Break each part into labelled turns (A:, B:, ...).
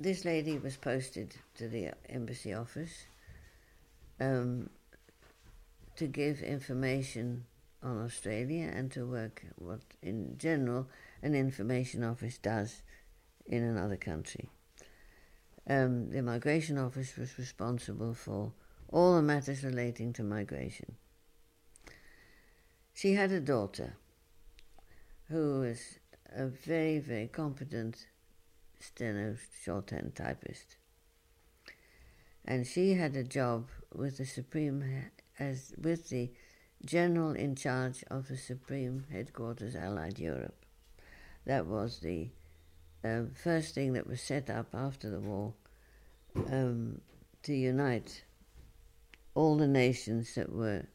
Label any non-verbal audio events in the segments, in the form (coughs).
A: this lady was posted to the embassy office um, to give information on Australia and to work what, in general, an information office does in another country. Um, the migration office was responsible for all the matters relating to migration. She had a daughter who was a very, very competent steno shorthand typist. And she had a job with the Supreme as with the general in charge of the Supreme Headquarters Allied Europe. That was the uh, first thing that was set up after the war um, to unite all the nations that were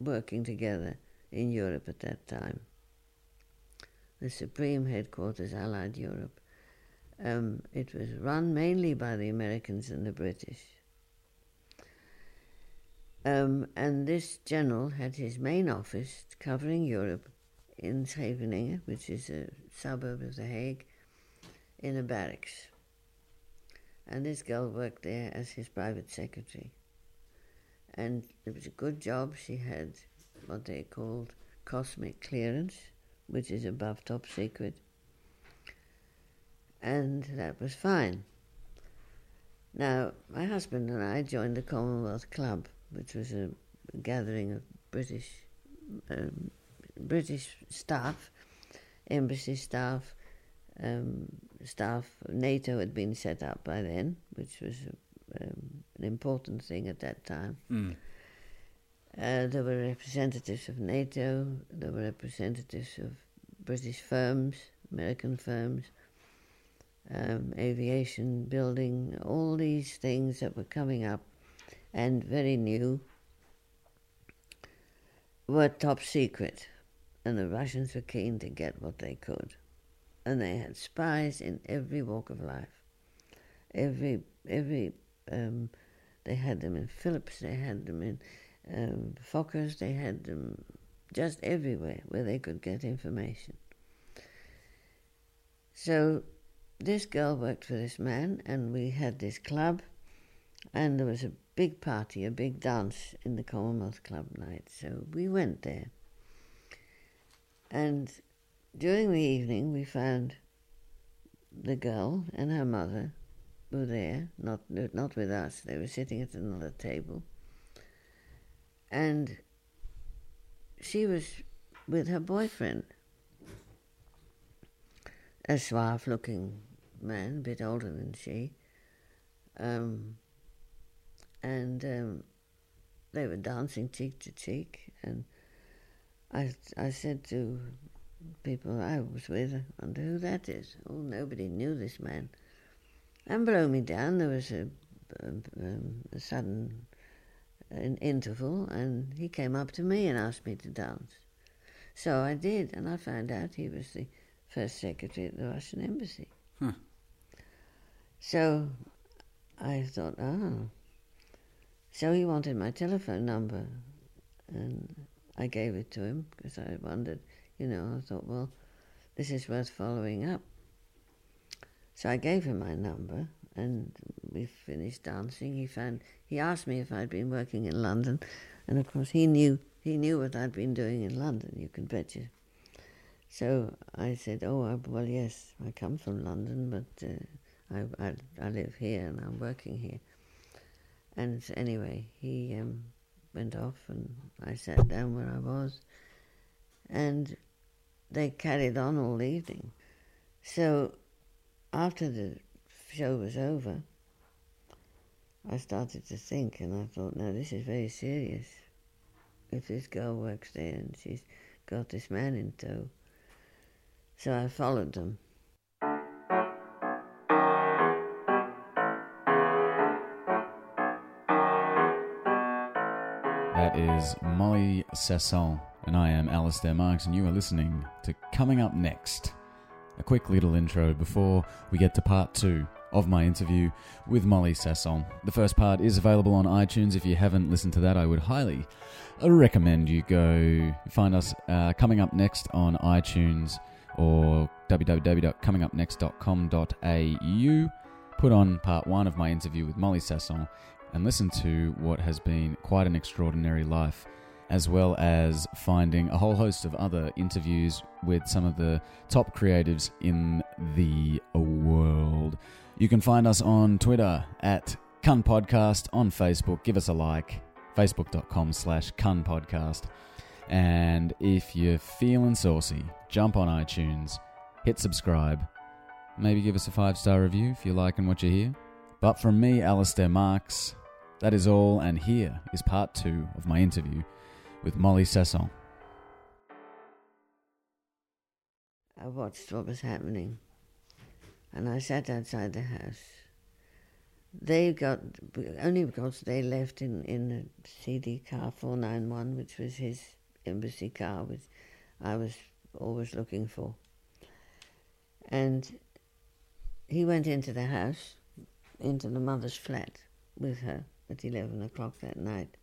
A: working together in Europe at that time. The Supreme Headquarters Allied Europe. Um, it was run mainly by the Americans and the British. Um, and this general had his main office covering Europe in Scheveningen, which is a suburb of The Hague, in a barracks. And this girl worked there as his private secretary. And it was a good job. She had what they called cosmic clearance, which is above top secret. And that was fine. Now, my husband and I joined the Commonwealth Club, which was a gathering of British um, British staff, embassy staff, um, staff. NATO had been set up by then, which was um, an important thing at that time.
B: Mm.
A: Uh, there were representatives of NATO, there were representatives of British firms, American firms, um, aviation, building, all these things that were coming up and very new were top secret. And the Russians were keen to get what they could. And they had spies in every walk of life. Every, every, um, they had them in Philips, they had them in um, Fokkers, they had them just everywhere where they could get information. So this girl worked for this man, and we had this club, and there was a big party, a big dance in the Commonwealth Club night. So we went there. And during the evening, we found the girl and her mother were there, not, not with us, they were sitting at another table. And she was with her boyfriend, a suave looking man, a bit older than she. Um, and um, they were dancing cheek to cheek. And I, I said to people I was with, I wonder who that is. Oh, nobody knew this man. And below me down, there was a, a, um, a sudden an interval, and he came up to me and asked me to dance. So I did, and I found out he was the first secretary at the Russian embassy.
B: Huh.
A: So I thought, oh. So he wanted my telephone number, and I gave it to him because I wondered, you know, I thought, well, this is worth following up. So I gave him my number, and we finished dancing. He found he asked me if I'd been working in London, and of course he knew he knew what I'd been doing in London. You can bet you. So I said, "Oh, well, yes, I come from London, but uh, I, I, I live here and I'm working here." And anyway, he um, went off, and I sat down where I was, and they carried on all evening. So after the show was over, I started to think, and I thought, now this is very serious. If this girl works there and she's got this man in tow. So I followed them.
B: Is Molly Sasson, and I am Alistair Marks, and you are listening to Coming Up Next. A quick little intro before we get to part two of my interview with Molly Sasson. The first part is available on iTunes. If you haven't listened to that, I would highly recommend you go find us uh, coming up next on iTunes or www.comingupnext.com.au. Put on part one of my interview with Molly Sasson and listen to what has been quite an extraordinary life, as well as finding a whole host of other interviews with some of the top creatives in the world. You can find us on Twitter at Cun Podcast, on Facebook, give us a like, facebook.com slash Cun Podcast. And if you're feeling saucy, jump on iTunes, hit subscribe, maybe give us a five star review if you're liking what you hear. But from me, Alistair Marks, that is all, and here is part two of my interview with Molly Sasson.
A: I watched what was happening, and I sat outside the house. They got only because they left in in the CD car four nine one, which was his embassy car, which I was always looking for. And he went into the house, into the mother's flat with her at 11 o'clock that night.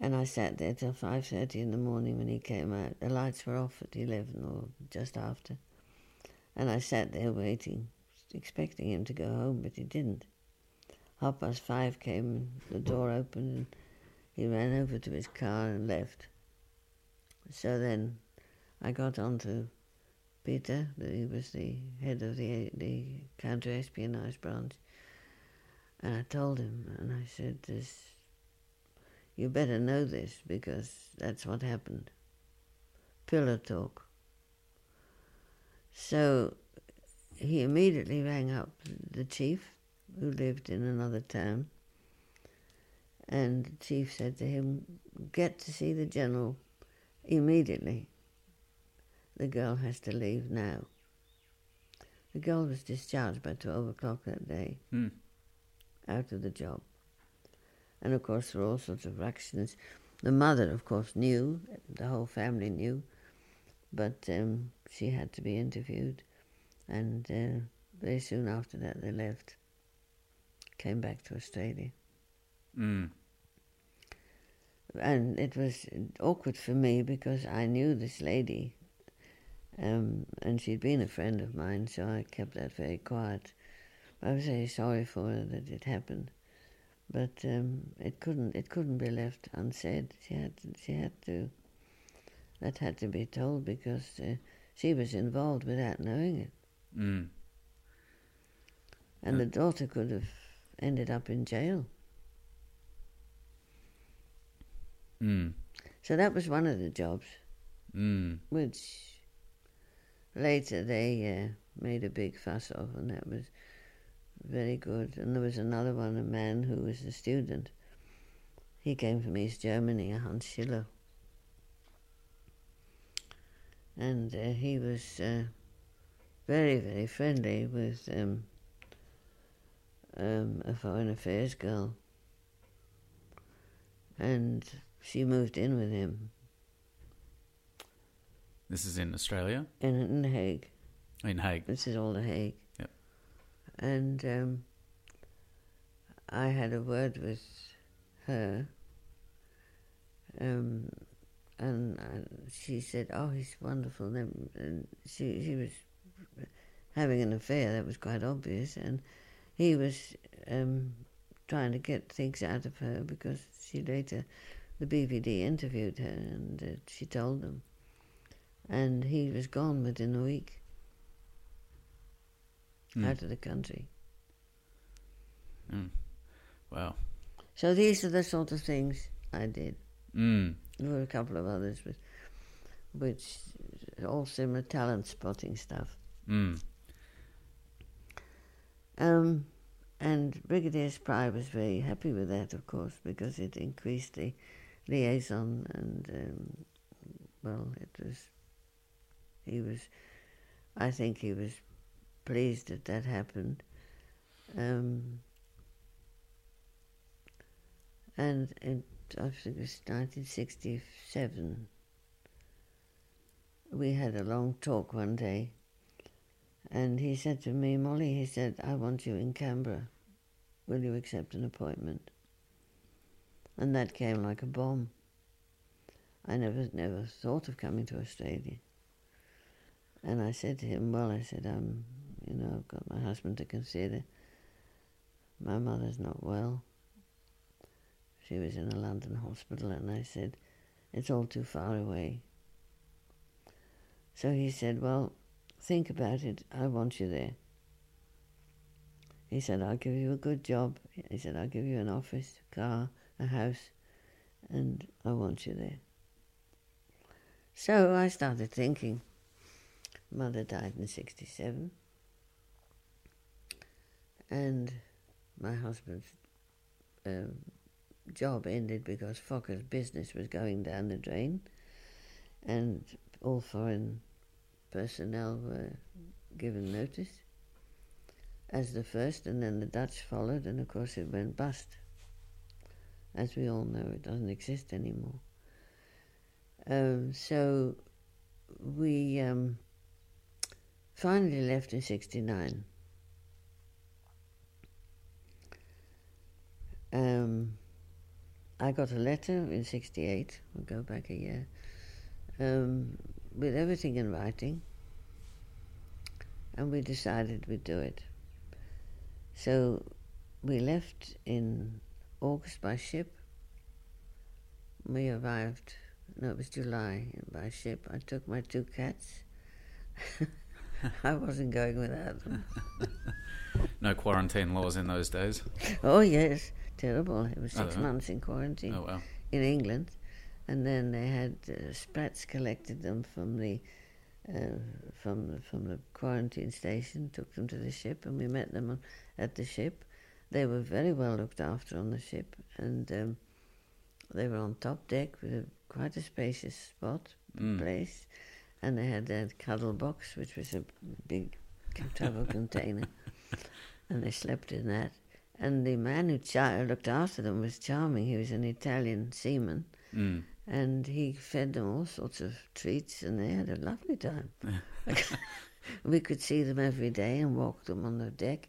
A: And I sat there till 5.30 in the morning when he came out. The lights were off at 11 or just after. And I sat there waiting, expecting him to go home, but he didn't. Half past five came the door opened and he ran over to his car and left. So then I got on to Peter, he was the head of the, the counter-espionage branch, and I told him, and I said, this, you better know this because that's what happened. Pillar talk. So he immediately rang up the chief, who lived in another town, and the chief said to him, Get to see the general immediately. The girl has to leave now. The girl was discharged by 12 o'clock that day,
B: Mm.
A: Out of the job. And of course, there were all sorts of ructions. The mother, of course, knew, the whole family knew, but um, she had to be interviewed. And uh, very soon after that, they left, came back to Australia.
B: Mm.
A: and it was awkward for me because I knew this lady, um, and she'd been a friend of mine, so I kept that very quiet. I was very sorry for her that it happened, but um, it couldn't it couldn't be left unsaid. She had to, she had to that had to be told because uh, she was involved without knowing it,
B: Mm.
A: and
B: Yeah.
A: the daughter could have ended up in jail.
B: Mm.
A: So that was one of the jobs.
B: Mm.
A: which later they uh, made a big fuss of, and that was very good. And there was another one, a man who was a student. He came from East Germany, a Hans Schiller. And uh, he was uh, very, very friendly with um, um, a foreign affairs girl. And she moved in with him
B: This is in Australia,
A: in, in Hague.
B: in Hague.
A: This is all The Hague. And um, I had a word with her, um, and she said, "Oh, he's wonderful." And she she was having an affair that was quite obvious, and he was um, trying to get things out of her because she later, the BVD interviewed her, and uh, she told them, and he was gone within a week
B: Mm.
A: out of the country.
B: Mm. Wow.
A: So these are the sort of things I did.
B: Mm.
A: There were a couple of others with, which all similar talent spotting stuff.
B: Mm.
A: Um, and Brigadier Spry was very happy with that, of course, because it increased the liaison, and um, well, it was. He was, I think he was pleased that that happened. Um, and in, I think it was 1967, we had a long talk one day, and he said to me, Molly, he said, I want you in Canberra. Will you accept an appointment? And that came like a bomb. I never, never thought of coming to Australia. And I said to him, Well, I said, I'm, you know, I've got my husband to consider. My mother's not well. She was in a London hospital, and I said, It's all too far away. So he said, Well, think about it. I want you there. He said, I'll give you a good job. He said, I'll give you an office, a car, a house, and I want you there. So I started thinking. Mother died in 67. And my husband's um, job ended because Fokker's business was going down the drain. And all foreign personnel were given notice as the first, and then the Dutch followed, and of course it went bust. As we all know, it doesn't exist anymore. Um, so we um, finally left in 69. Um, I got a letter in 68, we'll go back a year, um, with everything in writing, and we decided we'd do it. So we left in August by ship. We arrived, no, it was July by ship. I took my two cats. (laughs) I wasn't going without them. (laughs)
B: no quarantine laws in those days.
A: Oh, yes, terrible. It was six
B: Oh,
A: months in quarantine
B: Oh well.
A: in England. And then they had uh, Sprats collected them from the uh, from from the quarantine station, took them to the ship, and we met them on, at the ship. They were very well looked after on the ship, and um, they were on top deck with a, quite a spacious spot
B: Mm.
A: place, and they had their cuddle box, which was a big travel container, (laughs) and they slept in that. And the man who char- looked after them was charming. He was an Italian seaman,
B: Mm.
A: and he fed them all sorts of treats, and they had a lovely time. (laughs) (laughs) we could see them every day and walk them on the deck.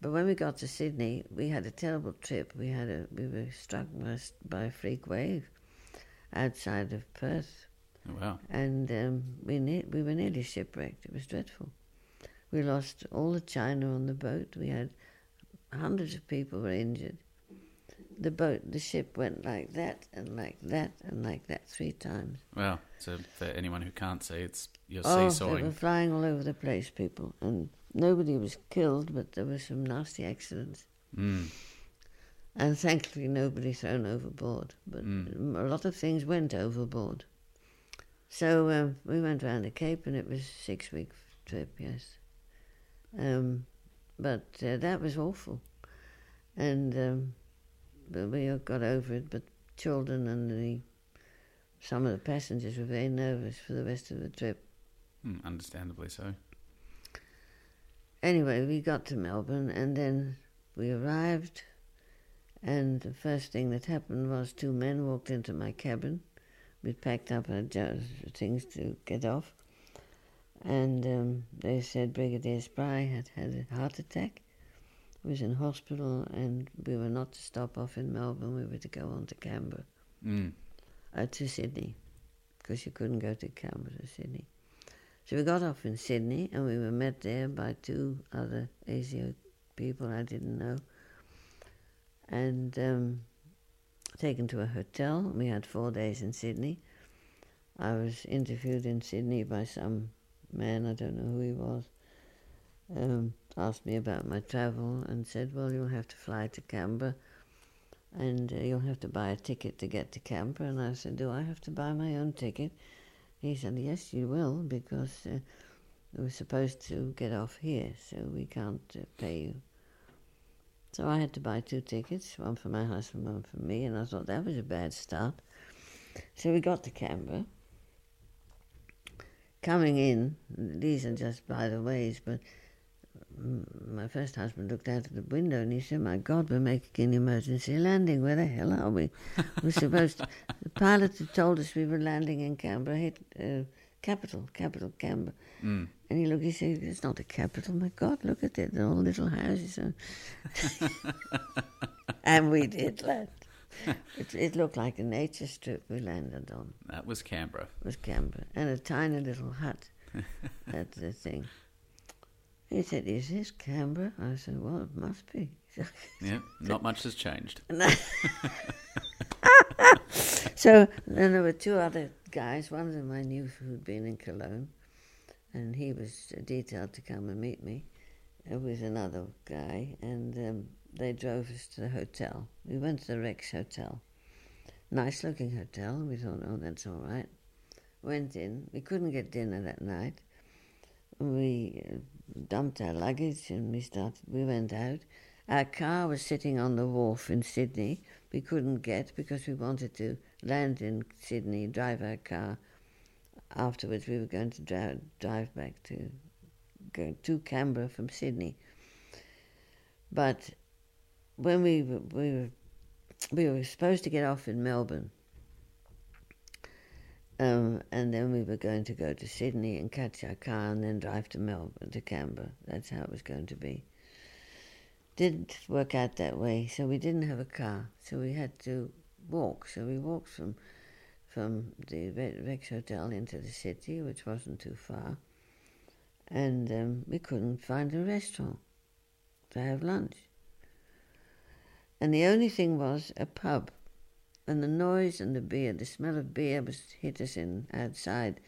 A: But when we got to Sydney, we had a terrible trip. We had a we were struck by, a- by a freak wave outside of Perth,
B: Oh, wow.
A: and um, we ne- we were nearly shipwrecked. It was dreadful. We lost all the china on the boat. We had hundreds of people were injured. The boat, the ship went like that and like that and like that three times.
B: Wow. So for anyone who can't see, it's you're
A: Oh, they were flying all over the place, people, and nobody was killed, but there were some nasty accidents.
B: Mm.
A: And thankfully, nobody thrown overboard, but
B: Mm.
A: a lot of things went overboard. So um, we went round the Cape, and it was a six week trip, yes. Um, but uh, that was awful, and um, but we got over it. But children and the some of the passengers were very nervous for the rest of the trip.
B: Mm, understandably so.
A: Anyway, we got to Melbourne and then we arrived. And the first thing that happened was two men walked into my cabin. We packed up our things to get off. And um, they said Brigadier Spry had had a heart attack. He was in hospital and we were not to stop off in Melbourne. We were to go on to Canberra,
B: Mm.
A: uh, to Sydney, because you couldn't go to Canberra to Sydney. So we got off in Sydney and we were met there by two other ASIO people I didn't know and um, taken to a hotel. We had four days in Sydney. I was interviewed in Sydney by some man, I don't know who he was, um, asked me about my travel and said, Well, you'll have to fly to Canberra and uh, you'll have to buy a ticket to get to Canberra. And I said, Do I have to buy my own ticket? He said, Yes, you will, because uh, we're supposed to get off here, so we can't uh, pay you. So I had to buy two tickets, one for my husband, one for me, and I thought that was a bad start. So we got to Canberra. Coming in, these are just by the ways, but my first husband looked out of the window and he said, My God, we're making an emergency landing. Where the hell are we? We're supposed to. (laughs) The pilot had told us we were landing in Canberra, hit, uh, capital, capital Canberra.
B: Mm.
A: And he looked, he said, It's not a capital. My God, look at it. They're all little houses. (laughs) and we did land. (laughs) It, it looked like a nature strip we landed on.
B: That was Canberra.
A: It was Canberra. And a tiny little hut (laughs) That's the thing. He said, Is this Canberra? I said, Well, it must be. (laughs)
B: Yeah, not much has changed.
A: so then there were two other guys. One of them I knew who'd been in Cologne, and he was detailed to come and meet me uh, with another guy, and um, they drove us to the hotel. We went to the Rex Hotel. Nice looking hotel. We thought, oh, that's all right. Went in. We couldn't get dinner that night. We uh, dumped our luggage and we started. We went out. Our car was sitting on the wharf in Sydney. We couldn't get because we wanted to land in Sydney, drive our car. Afterwards, we were going to drive, drive back to go to Canberra from Sydney. But when we were, we were we were supposed to get off in Melbourne, um, and then we were going to go to Sydney and catch our car and then drive to Melbourne to Canberra. That's how it was going to be. Didn't work out that way, so we didn't have a car, so we had to walk. So we walked from from the Rex Hotel into the city, which wasn't too far, and um, we couldn't find a restaurant to have lunch. And the only thing was a pub. And the noise and the beer, the smell of beer was hit us in outside.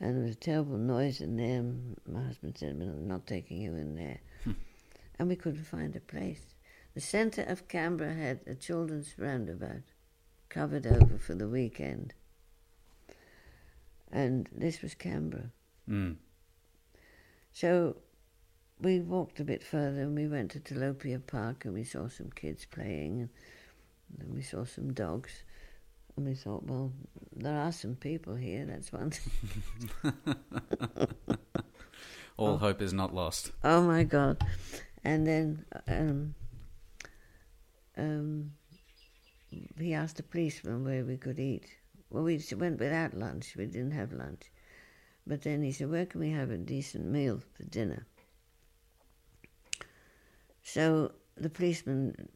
A: And there was a terrible noise in there. My husband said, I'm not taking you in there. Hmm. and we couldn't find a place. The centre of Canberra had a children's roundabout covered over for the weekend. And this was Canberra.
B: Mm.
A: So we walked a bit further and we went to Telopea Park and we saw some kids playing and then we saw some dogs and we thought, well, there are some people here, that's one thing. (laughs)
B: All oh. hope is not lost.
A: Oh my God. And then um, um, he asked the policeman where we could eat. Well, we went without lunch, we didn't have lunch. But then he said, where can we have a decent meal for dinner? So the policeman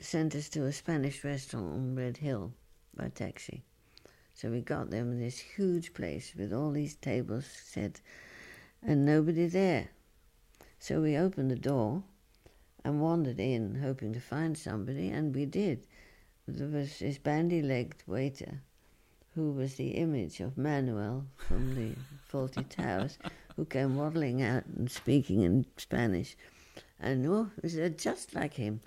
A: sent us to a Spanish restaurant on Red Hill by taxi. So we got there in this huge place with all these tables set and nobody there. So we opened the door and wandered in, hoping to find somebody, and we did. There was this bandy legged waiter who was the image of Manuel from the Fawlty Towers, who came waddling out and speaking in Spanish and oh, just like him.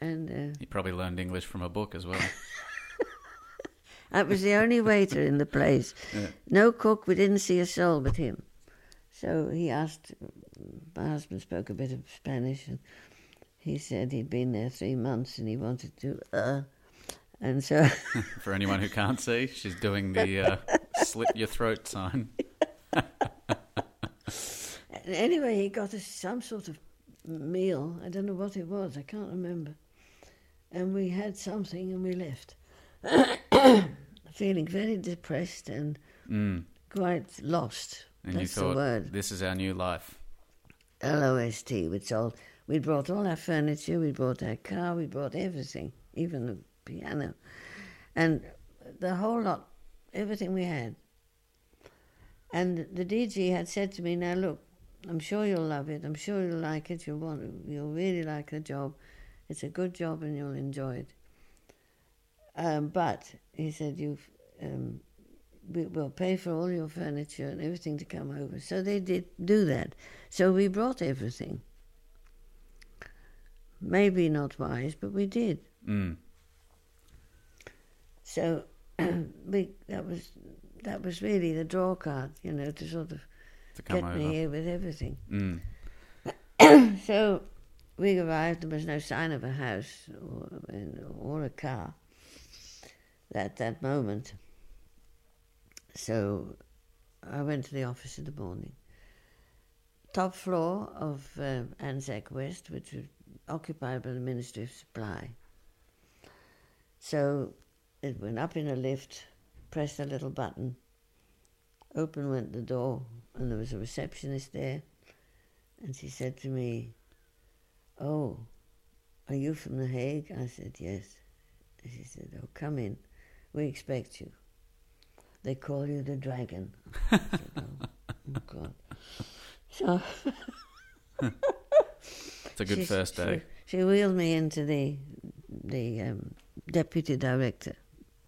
A: And uh,
B: he probably learned English from a book as well. (laughs)
A: that was the only waiter in the place. Yeah. No cook. We didn't see a soul but him. So he asked. My husband spoke a bit of Spanish, and he said he'd been there three months and he wanted to. Uh, and so, (laughs) (laughs)
B: for anyone who can't see, she's doing the uh, slit your throat sign.
A: anyway, he got us some sort of meal. I don't know what it was. I can't remember. And we had something and we left. (coughs) Feeling very depressed and
B: mm.
A: quite lost.
B: And
A: That's
B: you thought,
A: the word.
B: this is our new life.
A: L O S T. We sold. We brought all our furniture. We brought our car. We brought everything, even the piano, and the whole lot, everything we had. And the DG had said to me, "Now look, I'm sure you'll love it. I'm sure you'll like it. You'll want. You'll really like the job. It's a good job, and you'll enjoy it. Um, but he said you've. Um, we, will pay for all your furniture and everything to come over. So they did do that. So we brought everything. Maybe not wise, but we did.
B: Mm.
A: So (clears throat) we that was that was really the draw card, you know, to sort of
B: to come
A: get
B: over.
A: me here with everything.
B: Mm. (coughs)
A: so we arrived. There was no sign of a house or, or a car at that moment. So I went to the office in the morning. Top floor of uh, Anzac West, which was occupied by the Ministry of Supply. So it went up in a lift, pressed a little button, open went the door, and there was a receptionist there, and she said to me, "Oh, are you from The Hague?" I said, "Yes." And she said, "Oh, come in. We expect you. They call you the dragon." Said, oh, Oh God. So (laughs)
B: It's a good
A: she's-
B: first day.
A: She, she wheeled me into the the um, deputy director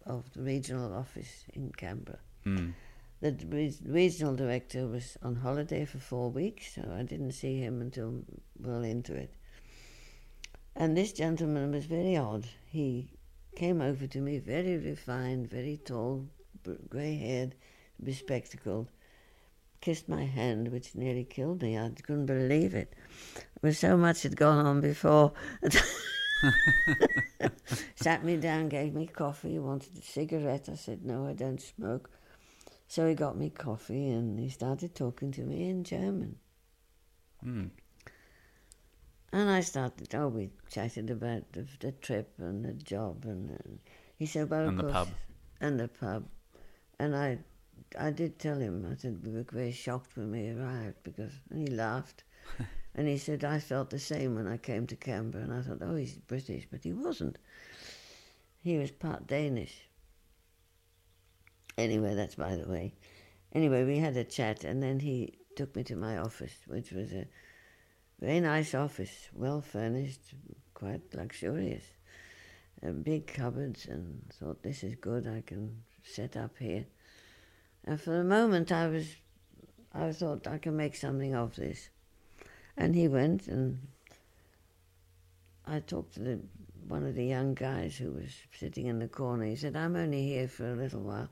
A: of the regional office in Canberra.
B: Mm.
A: The regional director was on holiday for four weeks, so I didn't see him until well into it. And this gentleman was very odd. He came over to me, very refined, very tall, grey haired, bespectacled, kissed my hand, which nearly killed me. I couldn't believe it. Was so much had gone on before. (laughs) (laughs) Sat me down, gave me coffee, wanted a cigarette. I said, No, I don't smoke. So he got me coffee and he started talking to me in German.
B: Mm.
A: And I started, oh, we chatted about the, the trip and the job. And, and he said, well, of
B: And the
A: course-
B: pub.
A: And the pub. And I I did tell him, I said, we were very shocked when we arrived because, and he laughed. (laughs) and he said, I felt the same when I came to Canberra. And I thought, oh, he's British, but he wasn't. He was part Danish. Anyway, that's by the way. Anyway, we had a chat, and then he took me to my office, which was a very nice office, well furnished, quite luxurious. Uh, big cupboards, and thought, this is good, I can set up here. And for the moment, I was, I thought I can make something of this. And he went, and I talked to the, one of the young guys who was sitting in the corner. He said, I'm only here for a little while.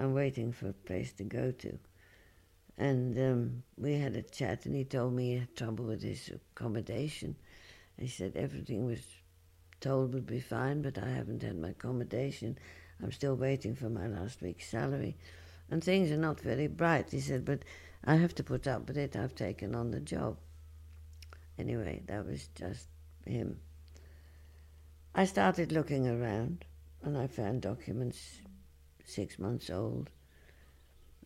A: I'm waiting for a place to go to. And um, we had a chat, and he told me he had trouble with his accommodation. He said everything was told would be fine, but I haven't had my accommodation. I'm still waiting for my last week's salary. And things are not very bright. He said, but I have to put up with it. I've taken on the job. Anyway, that was just him. I started looking around, and I found documents six months old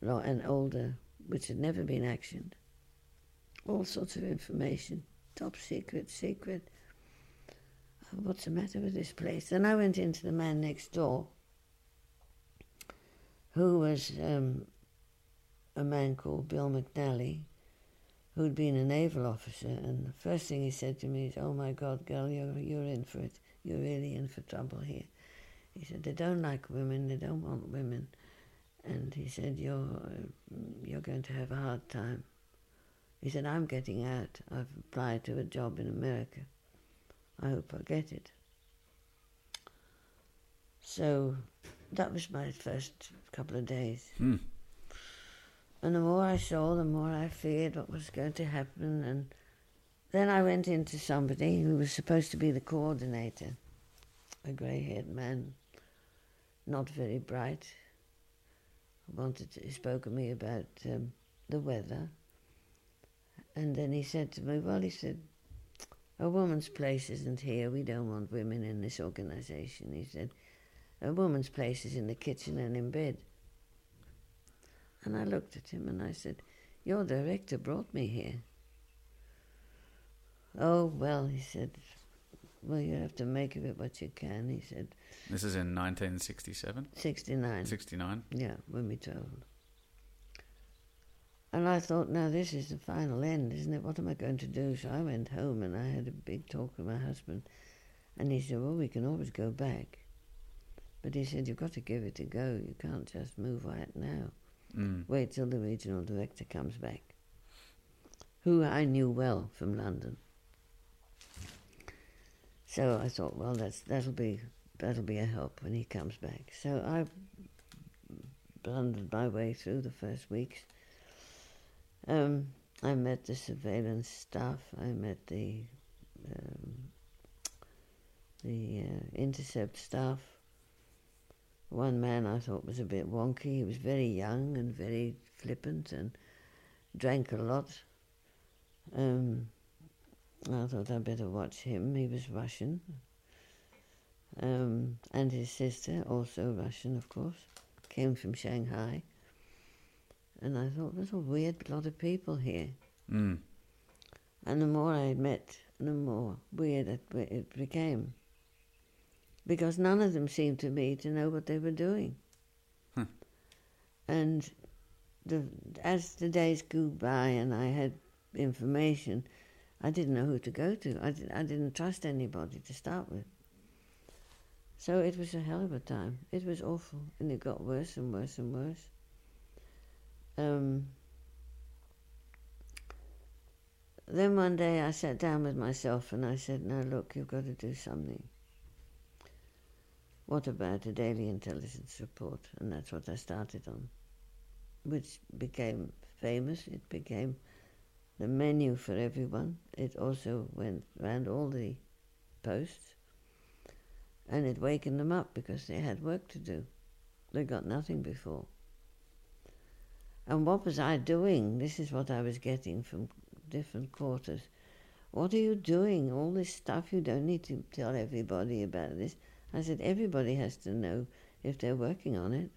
A: and older, which had never been actioned. All sorts of information, top secret, secret. Oh, What's the matter with this place? Then I went into the man next door, who was um, a man called Bill McNally, who'd been a naval officer. And the first thing he said to me is, "Oh my God, girl, you're you're in for it. You're really in for trouble here." He said, "They don't like women. They don't want women." And he said, "You're you're going to have a hard time." He said, "I'm getting out. I've applied to a job in America. I hope I get it." So that was my first couple of days.
B: Hmm.
A: And the more I saw, the more I feared what was going to happen. And then I went into somebody who was supposed to be the coordinator, a grey haired man, not very bright. Wanted to, he spoke to me about um, the weather. And then he said to me, Well, he said, a woman's place isn't here. We don't want women in this organization. He said, a woman's place is in the kitchen and in bed. And I looked at him and I said, Your director brought me here. Oh, well, he said, Well, you have to make of it what you can. He said,
B: This is in 1967,
A: 69.
B: 69.
A: Yeah, when we told. And I thought, now this is the final end, isn't it? What am I going to do? So I went home and I had a big talk with my husband. And he said, well, we can always go back. But he said, you've got to give it a go. You can't just move right now.
B: Mm.
A: Wait till the regional director comes back, who I knew well from London. So I thought, well, that's that'll be that'll be a help when he comes back. So I blundered my way through the first weeks. Um, I met the surveillance staff. I met the um, the uh, intercept staff. One man I thought was a bit wonky. He was very young and very flippant and drank a lot. Um, I thought I'd better watch him. He was Russian. Um, and his sister, also Russian, of course, came from Shanghai. And I thought, there's a weird lot of people here.
B: Mm.
A: And the more I met, the more weird it, it became. Because none of them seemed to me to know what they were doing.
B: Huh.
A: And the as the days grew by and I had information, I didn't know who to go to. I, did, I didn't trust anybody to start with. So it was a hell of a time. It was awful, and it got worse and worse and worse. Um, then one day I sat down with myself and I said, Now look, you've got to do something. What about a daily intelligence report? And that's what I started on, which became famous. It became the menu for everyone. It also went around all the posts. And it wakened them up because they had work to do. They got nothing before. And what was I doing? This is what I was getting from different quarters. What are you doing? All this stuff, you don't need to tell everybody about this. I said, everybody has to know if they're working on it.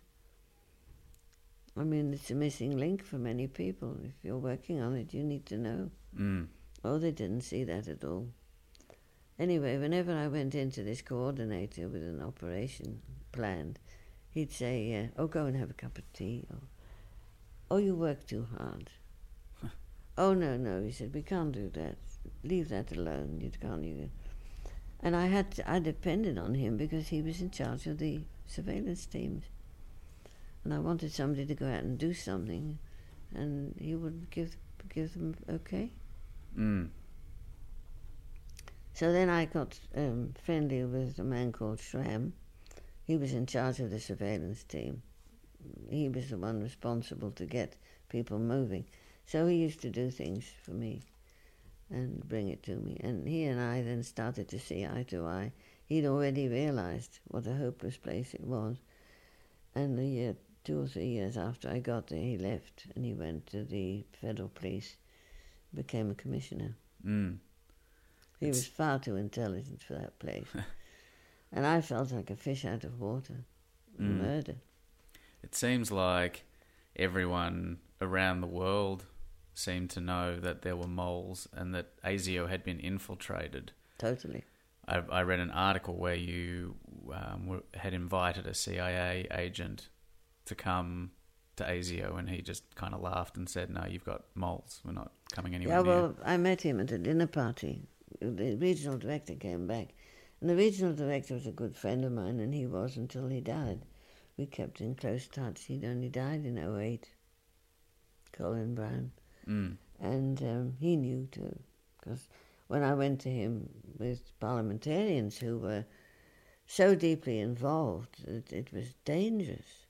A: I mean, it's a missing link for many people. If you're working on it, you need to know.
B: Mm.
A: Oh, they didn't see that at all. Anyway, whenever I went into this coordinator with an operation planned, he'd say, uh, "Oh, go and have a cup of tea," or "Oh, you work too hard." (laughs) oh no, no, he said, "We can't do that. Leave that alone. You can't." You. And I had to, I depended on him because he was in charge of the surveillance teams, and I wanted somebody to go out and do something, and he would give give them okay.
B: Mm.
A: So then I got um, friendly with a man called Schramm. He was in charge of the surveillance team. He was the one responsible to get people moving. So he used to do things for me and bring it to me. And he and I then started to see eye to eye. He'd already realized what a hopeless place it was. And a year, two or three years after I got there, he left and he went to the federal police, became a commissioner.
B: Mm.
A: He
B: It's-
A: was far too intelligent for that place. (laughs) and I felt like a fish out of water.
B: Mm.
A: Murder.
B: It seems like everyone around the world seemed to know that there were moles and that ASIO had been infiltrated.
A: Totally.
B: I, I read an article where you um, were, had invited a CIA agent to come to ASIO, and he just kind of laughed and said, "No, you've got moles. We're not coming anywhere
A: yeah,
B: near."
A: well, I met him at a dinner party. The regional director came back. And the regional director was a good friend of mine, and he was until he died. We kept in close touch. He'd only died in 08, Colin Brown.
B: Mm.
A: And um, he knew too, because when I went to him with parliamentarians who were so deeply involved, it, it was dangerous.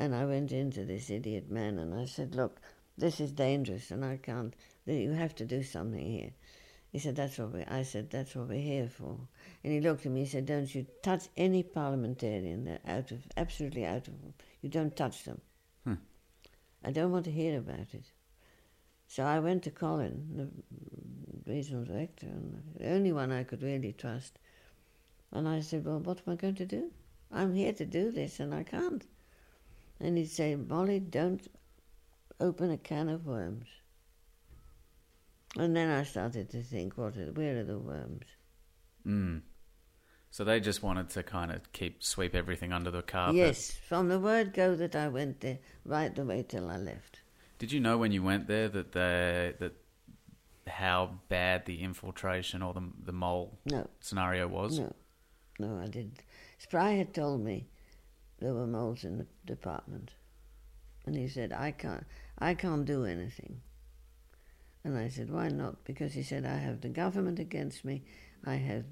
A: And I went into this idiot man and I said, Look, this is dangerous and I can't, you have to do something here. He said, That's what we, I said, That's what we're here for. And he looked at me and said, Don't you touch any parliamentarian. They're out of, absolutely out of, you don't touch them.
B: Hmm.
A: I don't want to hear about it. So I went to Colin, the regional director, and the only one I could really trust. And I said, Well, what am I going to do? I'm here to do this and I can't. And he'd say, Molly, don't open a can of worms. And then I started to think, what are, where are the worms?
B: Mm. So they just wanted to kind of keep sweep everything under the carpet.
A: Yes, from the word go that I went there right the way till I left.
B: Did you know when you went there that the that how bad the infiltration or the the mole
A: No,
B: scenario was?
A: no, no, I didn't. Spry had told me there were moles in the department, and he said I can't, I can't do anything. And I said, why not? Because he said I have the government against me, I have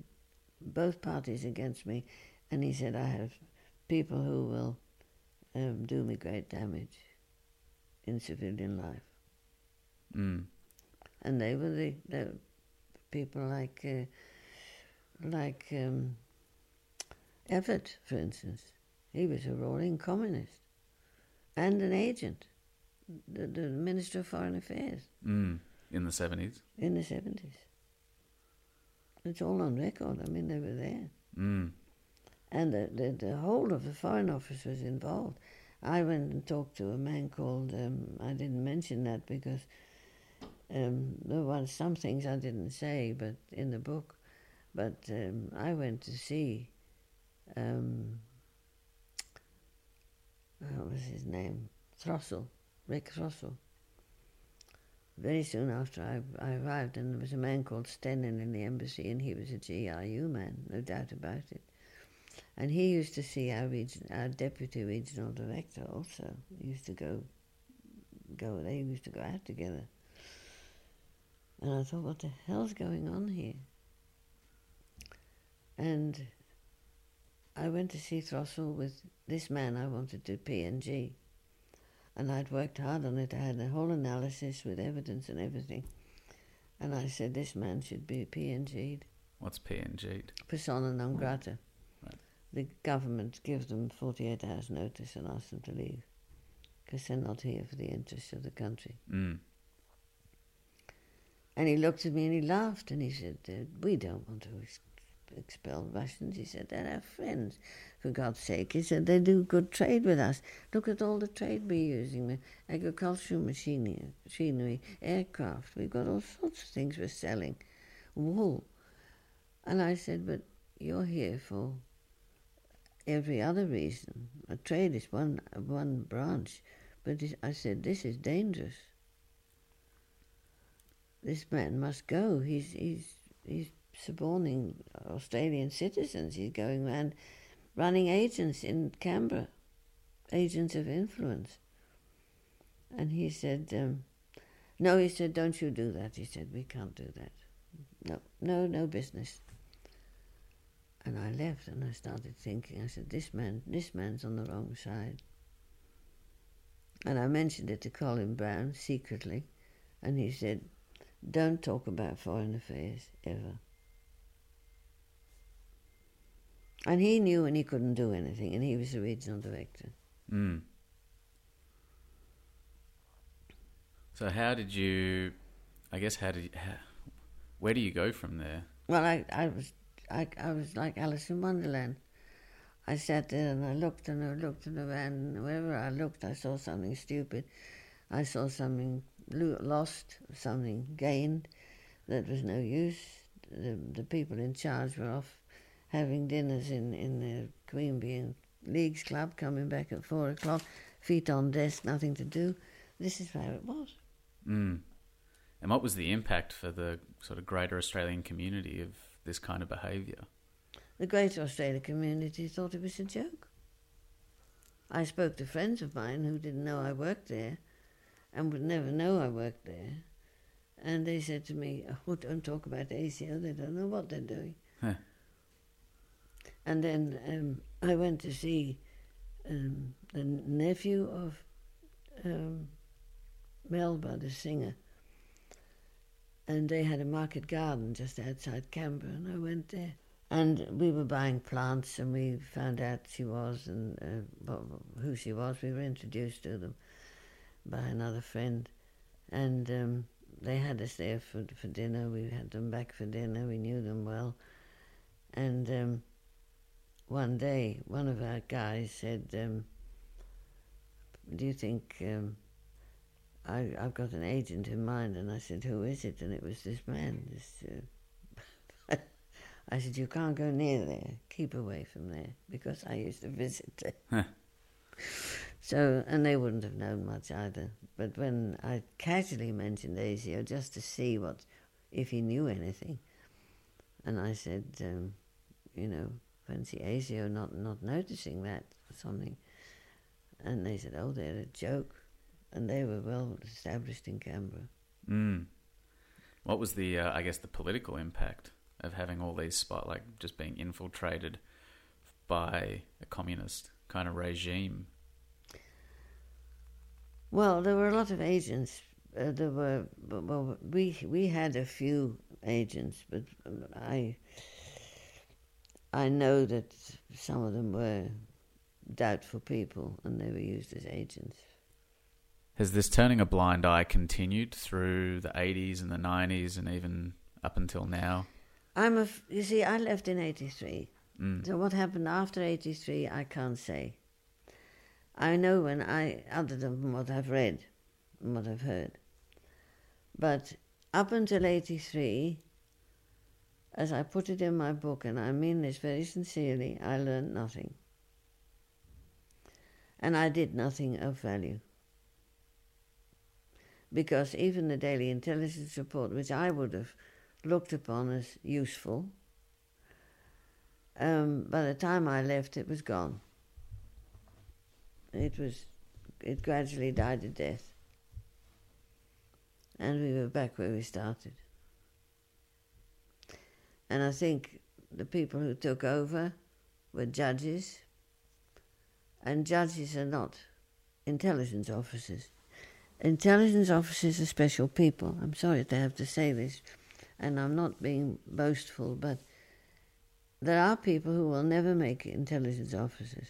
A: both parties against me, and he said I have people who will um, do me great damage in civilian life.
B: Mm.
A: and they were the, the people like uh, like um, Everett, for instance. He was a roaring communist and an agent, the, the Minister of Foreign Affairs
B: Mm. In the seventies.
A: in the seventies. It's all on record. I mean, they were there,
B: Mm.
A: and the, the the whole of the Foreign Office was involved. I went and talked to a man called. Um, I didn't mention that because um, there were some things I didn't say, but in the book. But um, I went to see. Um, what was his name? Throssell. Ric Throssell. Very soon after I, I arrived, and there was a man called Stenin in the embassy, and he was a GRU man, no doubt about it. And he used to see our, region, our deputy regional director also. He used to go, go. They used to go out together. And I thought, what the hell's going on here? And I went to see Throssell with this man I wanted to PNG. And I'd worked hard on it. I had a whole analysis with evidence and everything. And I said, this man should be PNG'd.
B: What's PNG'd?
A: Persona non grata. Right. The government gives them 48 hours notice and asks them to leave because they're not here for the interests of the country.
B: Mm.
A: And he looked at me and he laughed and he said, uh, We don't want to expel Russians. He said, They're our friends, for God's sake. He said, They do good trade with us. Look at all the trade we're using agricultural machinery, machinery, aircraft. We've got all sorts of things we're selling, wool. And I said, But you're here for every other reason. A trade is one, one branch. But I said, This is dangerous this man must go. He's he's he's suborning Australian citizens. He's going around running agents in Canberra, agents of influence. And he said, um, "No," he said, "Don't you do that." He said, "We can't do that. No, no, no business." And I left, and I started thinking. I said, "This man, this man's on the wrong side." And I mentioned it to Colin Brown secretly, and he said, don't talk about foreign affairs ever. And he knew and he couldn't do anything, and he was the regional director.
B: Mm. So how did you? I guess how did you, how, where do you go from there?
A: Well, I, I was I, I was like Alice in Wonderland. I sat there and I looked and I looked and around, and wherever I looked, I saw something stupid. I saw something lost, something gained that was no use. The, the people in charge were off having dinners in, in the Queanbeyan Leagues Club, coming back at four o'clock, feet on desk, nothing to do. This is where it was.
B: Mm. And what was the impact for the sort of greater Australian community of this kind of behaviour?
A: The greater Australian community thought it was a joke. I spoke to friends of mine who didn't know I worked there, and would never know I worked there. And they said to me, oh, don't talk about ASIO, they don't know what they're doing.
B: Huh.
A: And then um, I went to see um, the nephew of um, Melba, the singer. And they had a market garden just outside Canberra, and I went there. And we were buying plants, and we found out she was and uh, who she was. We were introduced to them by another friend, and um, they had us there for for dinner. We had them back for dinner. We knew them well, and um, one day one of our guys said, um, "Do you think?" Um, I, I've got an agent in mind, and I said, "Who is it?" And it was this man. This, uh, (laughs) I said, "You can't go near there. Keep away from there," because I used to visit there. (laughs) So, and they wouldn't have known much either. But when I casually mentioned ASIO just to see what, if he knew anything, and I said, um, you know, fancy ASIO not, not noticing that or something. And they said, oh, they're a joke. And they were well established in Canberra.
B: Mm. What was the, uh, I guess, the political impact of having all these spot, like just being infiltrated by a communist kind of regime
A: well, there were a lot of agents. Uh, there were well, we we had a few agents, but I I know that some of them were doubtful people, and they were used as agents.
B: Has this turning a blind eye continued through the eighties and the nineties, and even up until now?
A: I'm a. You see, I left in '83.
B: Mm.
A: So what happened after '83, I can't say. I know when I, other than what I've read and what I've heard. But up until 83, as I put it in my book, and I mean this very sincerely, I learned nothing. And I did nothing of value. because even the Daily Intelligence Report, which I would have looked upon as useful, um, by the time I left, it was gone. It was, it gradually died a death, and we were back where we started. And I think the people who took over were judges, and judges are not intelligence officers. Intelligence officers are special people. I'm sorry to have to say this, and I'm not being boastful, but there are people who will never make intelligence officers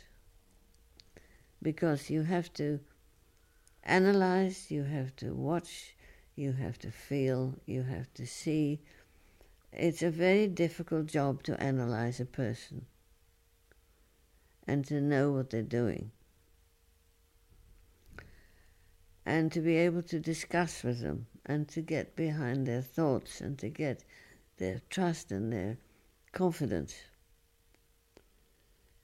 A: because you have to analyze, you have to watch, you have to feel, you have to see. It's a very difficult job to analyze a person and to know what they're doing and to be able to discuss with them and to get behind their thoughts and to get their trust and their confidence.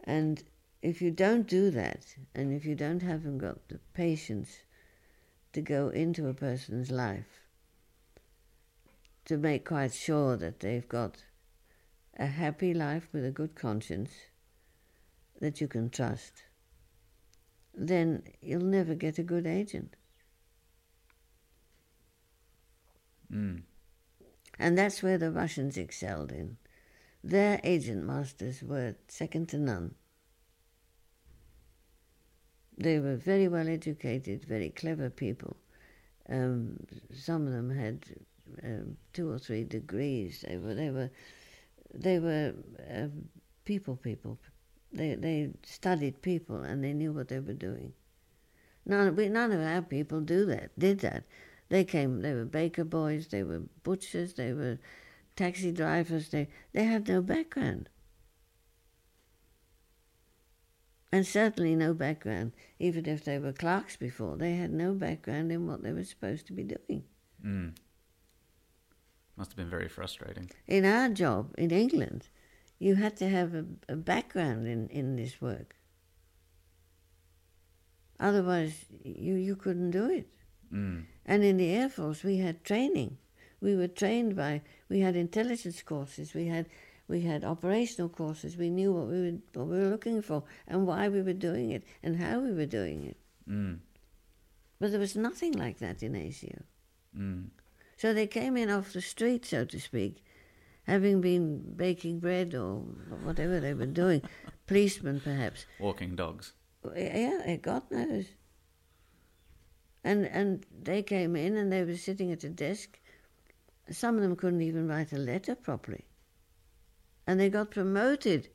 A: And if you don't do that, and if you don't have them got the patience to go into a person's life, to make quite sure that they've got a happy life with a good conscience that you can trust, then you'll never get a good agent.
B: Mm.
A: And that's where the Russians excelled in. Their agent masters were second to none. They were very well educated, very clever people. Um, some of them had um, two or three degrees. They were they were they were uh, people people. They they studied people and they knew what they were doing. None we none of our people do that did that. They came. They were baker boys. They were butchers. They were taxi drivers. They they had no background, and certainly no background. Even if they were clerks before, they had no background in what they were supposed to be doing.
B: Mm. Must have been very frustrating.
A: In our job in England, you had to have a, a background in, in this work. Otherwise, you, you couldn't do it.
B: Mm.
A: And in the Air Force, we had training. We were trained by, we had intelligence courses, we had, we had operational courses. We knew what we, were, what we were looking for and why we were doing it and how we were doing it.
B: Mm.
A: But there was nothing like that in ASIO.
B: Mm.
A: So they came in off the street, so to speak, having been baking bread or whatever they were doing, (laughs) policemen perhaps.
B: Walking dogs.
A: Yeah, God knows. And and they came in and they were sitting at a desk. Some of them couldn't even write a letter properly. And they got promoted.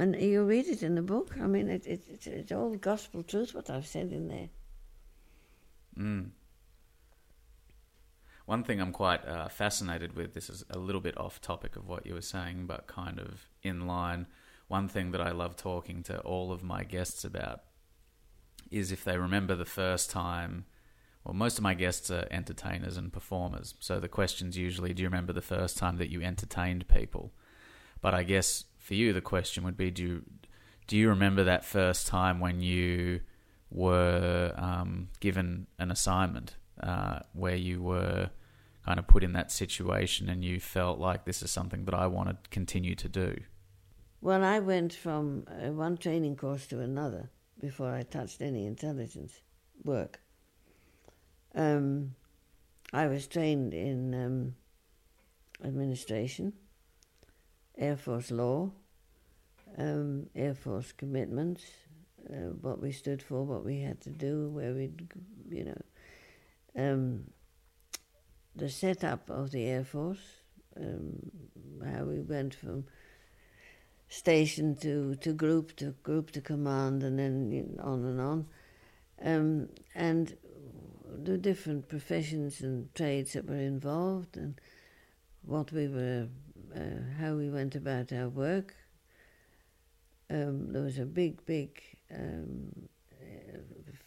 A: And you read it in the book. I mean, it, it, it's, it's all gospel truth what I've said in there.
B: Mm. One thing I'm quite uh, fascinated with, this is a little bit off topic of what you were saying, but kind of in line. One thing that I love talking to all of my guests about is if they remember the first time. Well, most of my guests are entertainers and performers, so the question's usually, do you remember the first time that you entertained people? But I guess for you, the question would be, do you, do you remember that first time when you were um, given an assignment uh, where you were kind of put in that situation and you felt like this is something that I want to continue to do?
A: Well, I went from uh, one training course to another before I touched any intelligence work. Um, I was trained in um, administration, Air Force law, um, Air Force commitments, uh, what we stood for, what we had to do, where we'd, you know, um, the setup of the Air Force, um, how we went from station to, to group to group to command and then on and on. Um, and the different professions and trades that were involved and what we were, uh, how we went about our work. Um, there was a big, big um,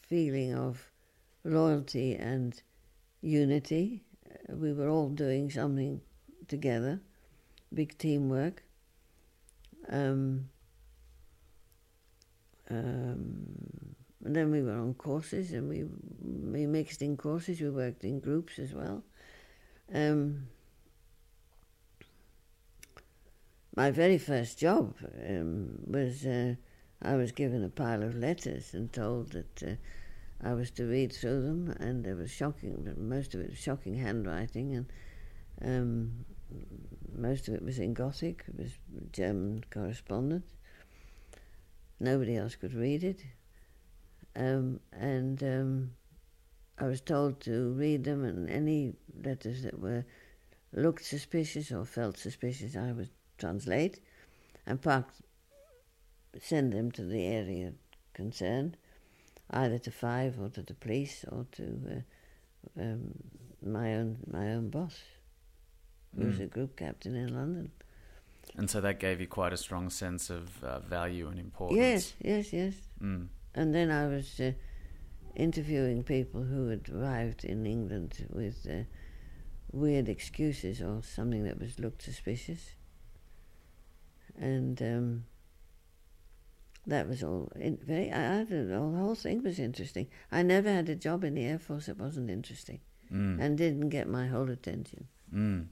A: feeling of loyalty and unity. Uh, we were all doing something together, big teamwork. Um, um, and then we were on courses, and we we mixed in courses. We worked in groups as well. Um, my very first job um, was uh, I was given a pile of letters and told that uh, I was to read through them, and there was shocking. Most of it was shocking handwriting, and um, most of it was in Gothic. It was German correspondence. Nobody else could read it, um, and um, I was told to read them, and any letters that were looked suspicious or felt suspicious, I would translate and park, send them to the area concerned, either to Five or to the police or to uh, um, my own my own boss, who was
B: Mm.
A: a group captain in London.
B: And so that gave you quite a strong sense of uh, value and importance.
A: Yes, yes, yes.
B: Mm.
A: And then I was uh, interviewing people who had arrived in England with uh, weird excuses or something that was looked suspicious. And um, that was all in, very. I, I don't know. The whole thing was interesting. I never had a job in the Air Force that wasn't interesting
B: Mm.
A: and didn't get my whole attention.
B: Mm.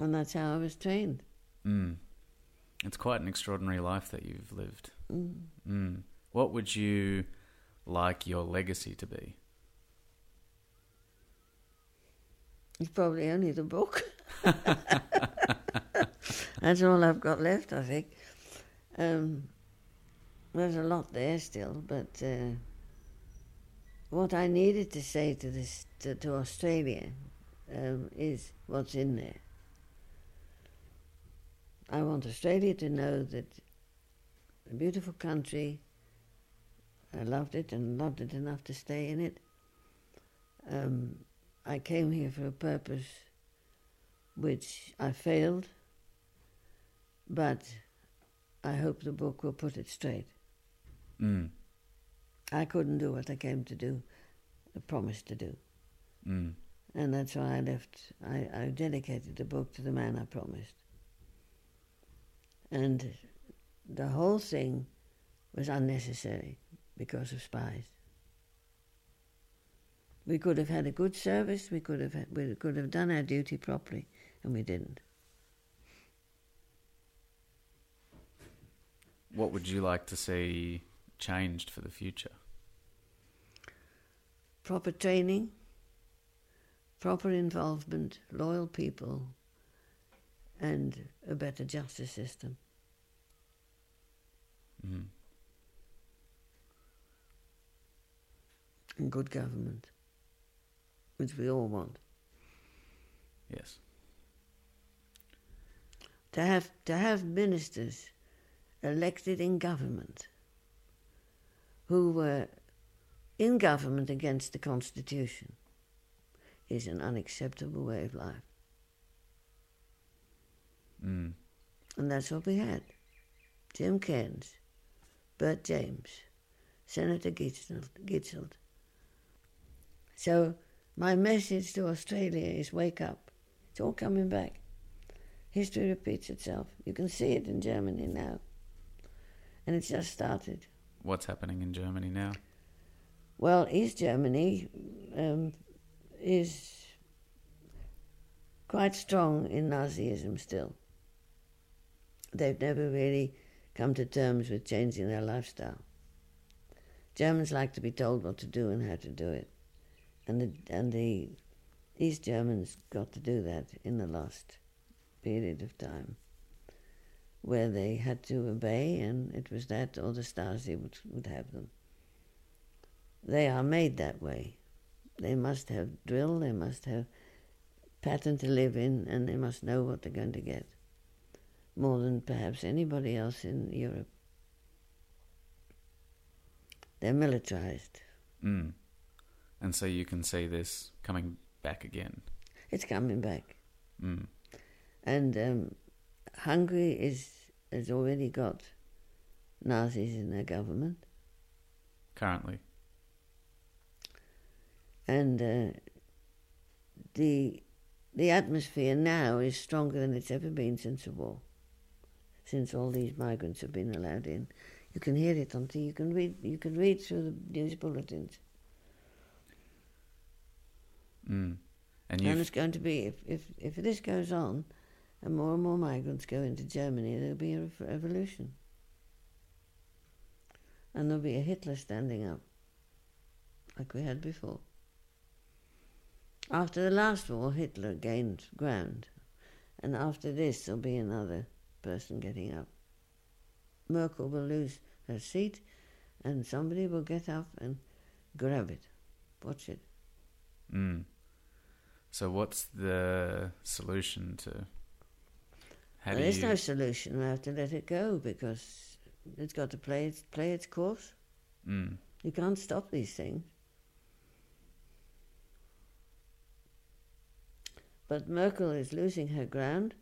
A: And that's how I was trained.
B: Mm. It's quite an extraordinary life that you've lived.
A: Mm.
B: Mm. What would you like your legacy to be?
A: It's probably only the book. (laughs) That's all I've got left, I think. Um, there's a lot there still, but uh, what I needed to say to this to, to Australia um, is what's in there. I want Australia to know that a beautiful country. I loved it and loved it enough to stay in it. Um, I came here for a purpose which I failed, but I hope the book will put it straight.
B: Mm.
A: I couldn't do what I came to do, I promised to do.
B: Mm.
A: And that's why I left, I, I dedicated the book to the man I promised. And the whole thing was unnecessary because of spies. We could have had a good service, we could have, had, we could have done our duty properly, and we didn't.
B: What would you like to see changed for the future?
A: Proper training, proper involvement, loyal people, and a better justice system.
B: Mm.
A: and good government, which we all want.
B: Yes.
A: To have to have ministers elected in government who were in government against the constitution is an unacceptable way of life.
B: Mm.
A: And that's what we had. Jim Cairns, Bert James, Senator Gietzelt. Gietzelt. So my message to Australia is wake up. It's all coming back. History repeats itself. You can see it in Germany now. And it's just started.
B: What's happening in Germany now?
A: Well, East Germany um, is quite strong in Nazism still. They've never really come to terms with changing their lifestyle. Germans like to be told what to do and how to do it. And the, and the East Germans got to do that in the last period of time, where they had to obey, and it was that or the Stasi would, would have them. They are made that way. They must have drill, they must have pattern to live in, and they must know what they're going to get. More than perhaps anybody else in Europe. They're militarized.
B: Mm. And so you can see this coming back again.
A: It's coming back.
B: Mm.
A: And um, Hungary is has already got Nazis in their government,
B: Currently.
A: and uh, the the atmosphere now is stronger than it's ever been since the war. Since all these migrants have been allowed in, You can hear it on TV. You can read. You can read through the news bulletins.
B: Mm. And
A: And it's going to be if, if if this goes on, and more and more migrants go into Germany, there'll be a revolution. And there'll be a Hitler standing up, like we had before. After the last war, Hitler gained ground, and after this, there'll be another person getting up. Merkel will lose her seat, and somebody will get up and grab it. Watch it.
B: mm. So what's the solution to? How
A: There is
B: you?
A: no solution. We have to let it go because it's got to play its play its course.
B: mm.
A: You can't stop these things. But Merkel is losing her ground,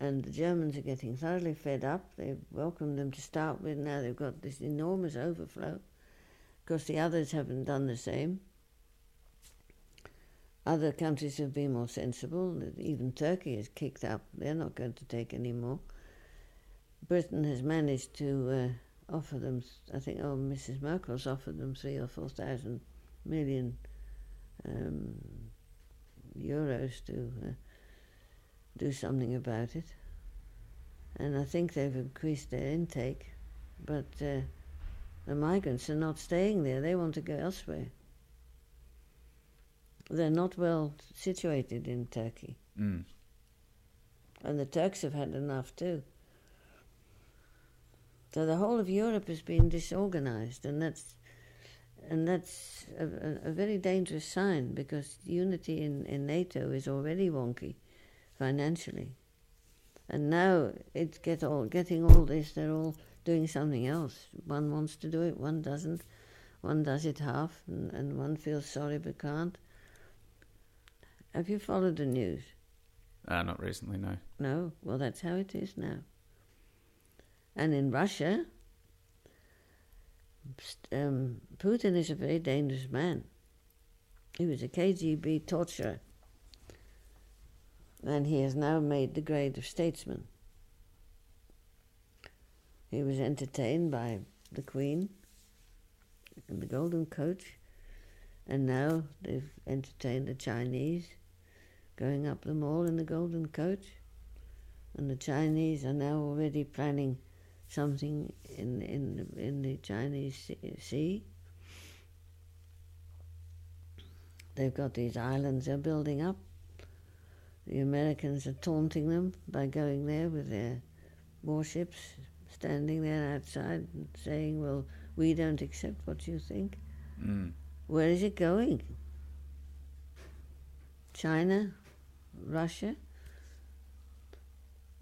A: and the Germans are getting thoroughly fed up. They've welcomed them to start with. Now they've got this enormous overflow because the others haven't done the same. Other countries have been more sensible. Even Turkey is kicked up. They're not going to take any more. Britain has managed to uh, offer them, I think, oh, Mrs. Merkel's offered them three or four thousand million um, euros to uh, do something about it. And I think they've increased their intake, but uh, the migrants are not staying there. They want to go elsewhere. They're not well situated in Turkey.
B: Mm.
A: And the Turks have had enough too. So the whole of Europe has been disorganized, and that's and that's a, a, a very dangerous sign because unity in, in NATO is already wonky financially, and now it's get all getting all this. They're all doing something else. One wants to do it, one doesn't. One does it half, and, and one feels sorry but can't. Have you followed the news?
B: Uh, not recently, no.
A: No, well, that's how it is now. And in Russia, um, Putin is a very dangerous man. He was a KGB torturer, and he has now made the grade of statesman. He was entertained by the Queen in the Golden Coach, and now they've entertained the Chinese going up the mall in the Golden Coach. And the Chinese are now already planning something in in in the Chinese Sea-. They've got these islands they're building up. The Americans are taunting them by going there with their warships, standing there outside and saying, "Well, we don't accept what you think."
B: Mm.
A: Where is it going? China? Russia?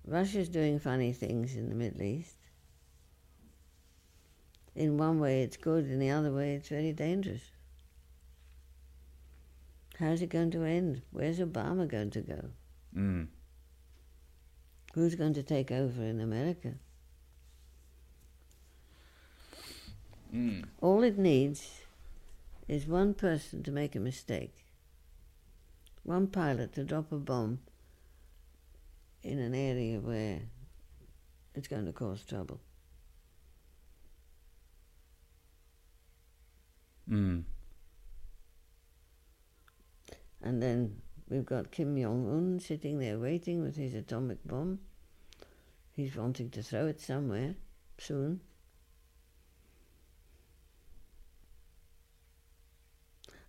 A: Russia's doing funny things in the Middle East. In one way it's good, in the other way it's very dangerous. How's it going to end? Where's Obama going to go?
B: Mm.
A: Who's going to take over in America?
B: Mm.
A: All it needs is one person to make a mistake, one pilot to drop a bomb in an area where it's going to cause trouble.
B: Mm.
A: And then we've got Kim Jong un sitting there waiting with his atomic bomb. He's wanting to throw it somewhere soon.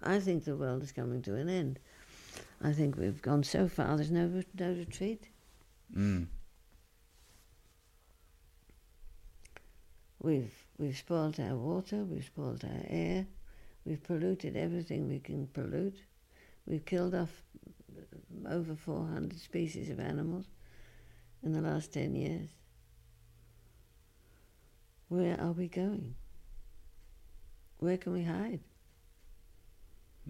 A: I think the world is coming to an end. I think we've gone so far, there's no, no retreat.
B: Mm.
A: We've, we've spoilt our water, we've spoilt our air, we've polluted everything we can pollute. We've killed off over 400 species of animals in the last 10 years. Where are we going? Where can we hide?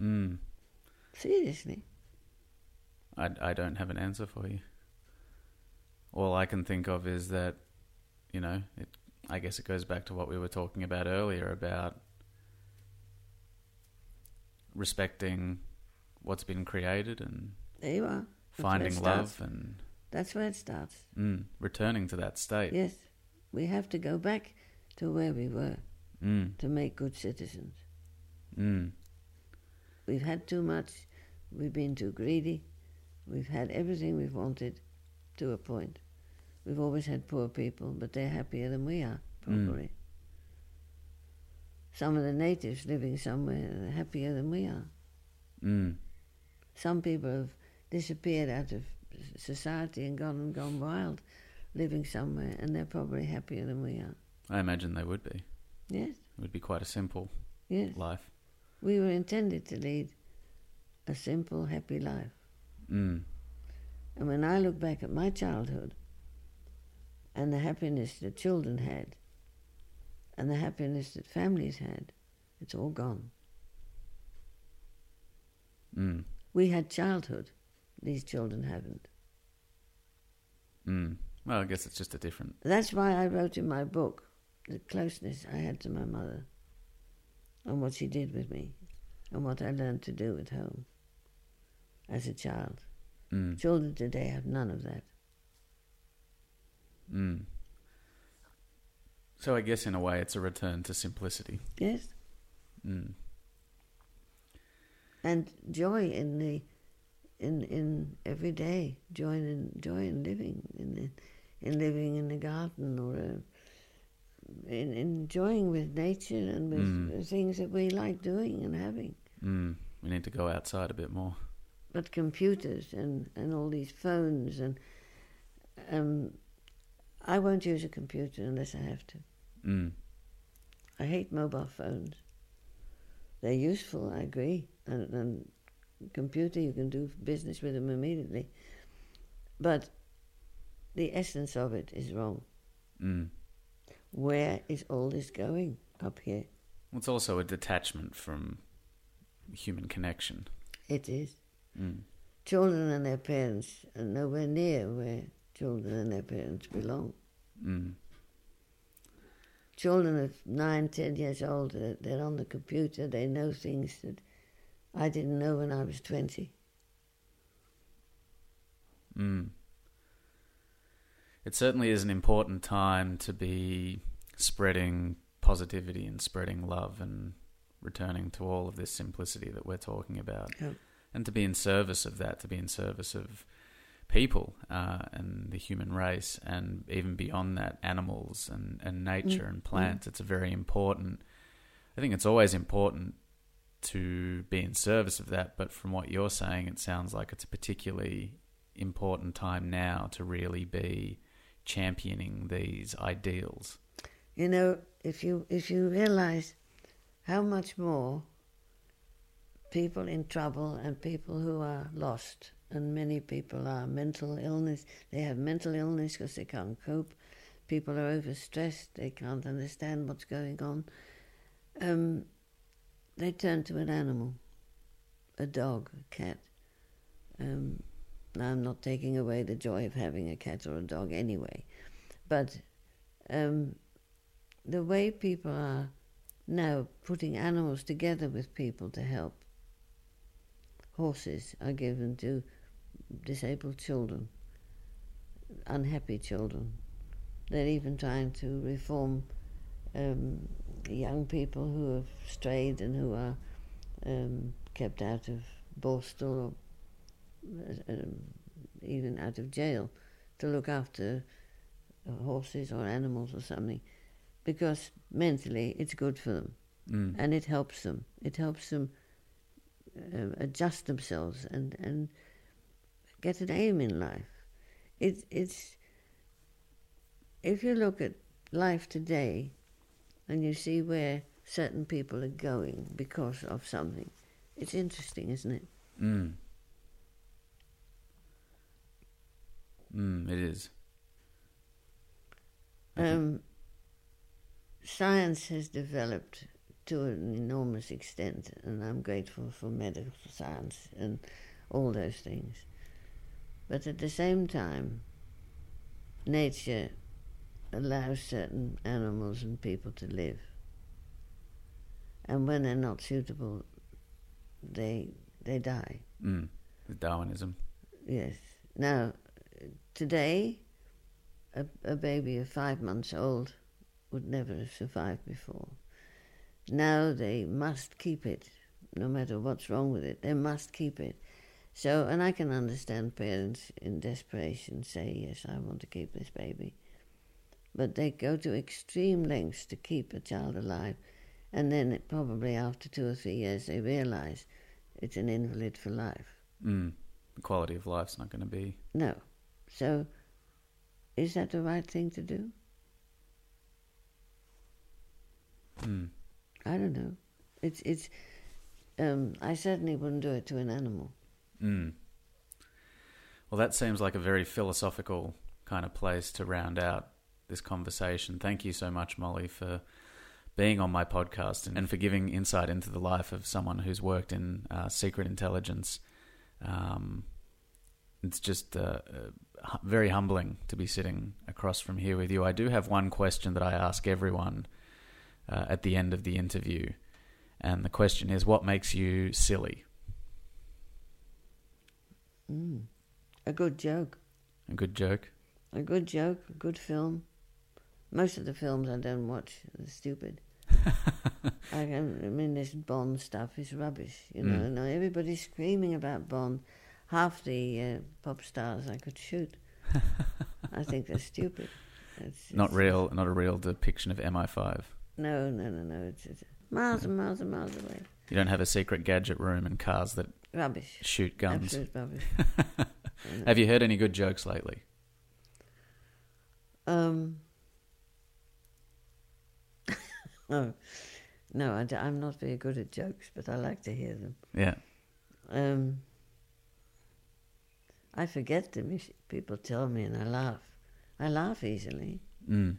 B: Mm.
A: Seriously.
B: I, I don't have an answer for you. All I can think of is that, you know, it, I guess it goes back to what we were talking about earlier about respecting what's been created and
A: There you are. That's
B: finding love and
A: That's where it starts.
B: mm, returning to that state.
A: Yes. We have to go back to where we were
B: Mm.
A: to make good citizens.
B: Mm.
A: We've had too much, we've been too greedy, we've had everything we've wanted to a point. We've always had poor people, but they're happier than we are, probably. Some of the natives living somewhere are happier than we are.
B: Mm.
A: Some people have disappeared out of society and gone and gone wild, living somewhere, and they're probably happier than we are.
B: I imagine they would be.
A: Yes,
B: It would be quite a simple
A: yes.
B: life.
A: We were intended to lead a simple, happy life.
B: Mm.
A: And when I look back at my childhood and the happiness that children had and the happiness that families had, it's all gone.
B: Mm.
A: We had childhood, these children haven't.
B: Mm. Well, I guess it's just a different.
A: That's why I wrote in my book the closeness I had to my mother and what she did with me and what I learned to do at home as a child.
B: Mm.
A: Children today have none of that.
B: Mm. So I guess in a way it's a return to simplicity.
A: Yes?
B: Mm.
A: and joy in the in in every day joy in joy in living in the, in living in the garden or uh, in enjoying with nature and with
B: Mm.
A: things that we like doing and having
B: Mm. We need to go outside a bit more.
A: but computers and and all these phones and um I won't use a computer unless I have to
B: Mm.
A: I hate mobile phones. They're useful, I agree, and, and computer you can do business with them immediately, but the essence of it is wrong.
B: Mm.
A: Where is all this going up here?
B: Well, It's also a detachment from human connection.
A: It is.
B: Mm.
A: Children and their parents are nowhere near where children and their parents belong.
B: Mm.
A: Children of nine, ten years old, they're, they're on the computer, they know things that I didn't know when I was 20.
B: Mm. It certainly is an important time to be spreading positivity and spreading love and returning to all of this simplicity that we're talking about.
A: Yeah.
B: And to be in service of that, to be in service of people uh, and the human race, and even beyond that, animals and, and nature
A: Mm.
B: and plants. It's a very important, I think it's always important to be in service of that, but from what you're saying, it sounds like it's a particularly important time now to really be championing these ideals.
A: You know, if you if you realize how much more people in trouble and people who are lost, and many people are mental illness. They have mental illness because they can't cope. People are overstressed. They can't understand what's going on. Um, they turn to an animal, a dog, a cat. Um, I'm not taking away the joy of having a cat or a dog anyway, but um, the way people are now putting animals together with people to help. Horses are given to disabled children, unhappy children. They're even trying to reform um, young people who have strayed and who are um, kept out of Borstal or um, even out of jail to look after uh, horses or animals or something because mentally it's good for them
B: Mm.
A: and it helps them. It helps them uh, adjust themselves and, and get an aim in life. It, it's if you look at life today and you see where certain people are going because of something, it's interesting, isn't it?
B: Mm. Mm, it is.
A: Um, science has developed to an enormous extent, and I'm grateful for medical science and all those things. But at the same time, nature allows certain animals and people to live. And when they're not suitable, they they die.
B: Mm. With Darwinism.
A: Yes. Now, today, a, a baby of five months old would never have survived before. Now they must keep it, no matter what's wrong with it. They must keep it. So, and I can understand parents in desperation say, Yes, I want to keep this baby. But they go to extreme lengths to keep a child alive. And then, it, probably after two or three years, they realize it's an invalid for life.
B: Mm. The quality of life's not going to be.
A: No. So, is that the right thing to do?
B: Mm.
A: I don't know. It's it's. Um, I certainly wouldn't do it to an animal.
B: Mm. Well, that seems like a very philosophical kind of place to round out this conversation. Thank you so much, Molly, for being on my podcast and, and for giving insight into the life of someone who's worked in uh, secret intelligence. Um, it's just uh, uh, very humbling to be sitting across from here with you. I do have one question that I ask everyone uh, at the end of the interview, and the question is, "What makes you silly?"
A: Mm. A good joke.
B: A good joke.
A: A good joke. A good film. Most of the films I don't watch are stupid. (laughs) I, I mean, this Bond stuff is rubbish. You know,
B: Mm.
A: now everybody's screaming about Bond. Half the uh, pop stars I could shoot. I think they're stupid. It's, (laughs)
B: Not
A: it's-
B: real, not a real depiction of MI5.
A: No, no, no, no. It's, it's miles and miles and miles away.
B: You don't have a secret gadget room and cars that
A: Rubbish.
B: shoot guns.
A: Absolute rubbish. (laughs)
B: Have you heard any good jokes lately?
A: Um. (laughs) no, no, I, am not very good at jokes, but I like to hear them.
B: Yeah.
A: Um. I forget them. People tell me, and I laugh. I laugh easily,
B: Mm.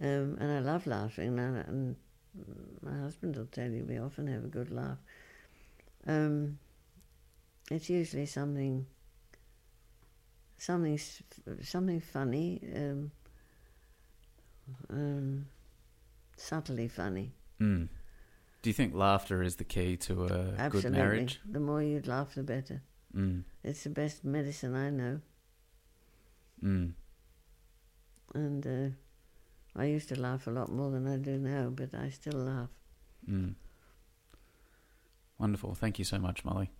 A: um, and I love laughing. And, I- and my husband will tell you we often have a good laugh. Um, it's usually something, something, something funny, um, um, subtly funny.
B: Mm. Do you think laughter is the key to a
A: Absolutely.
B: good marriage?
A: The more you laugh, the better.
B: Mm.
A: It's the best medicine I know.
B: Mm.
A: And uh, I used to laugh a lot more than I do now, but I still laugh.
B: Mm. Wonderful. Thank you so much, Molly.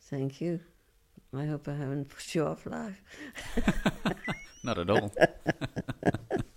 A: Thank you. I hope I haven't put you off life. (laughs)
B: Not at all. (laughs)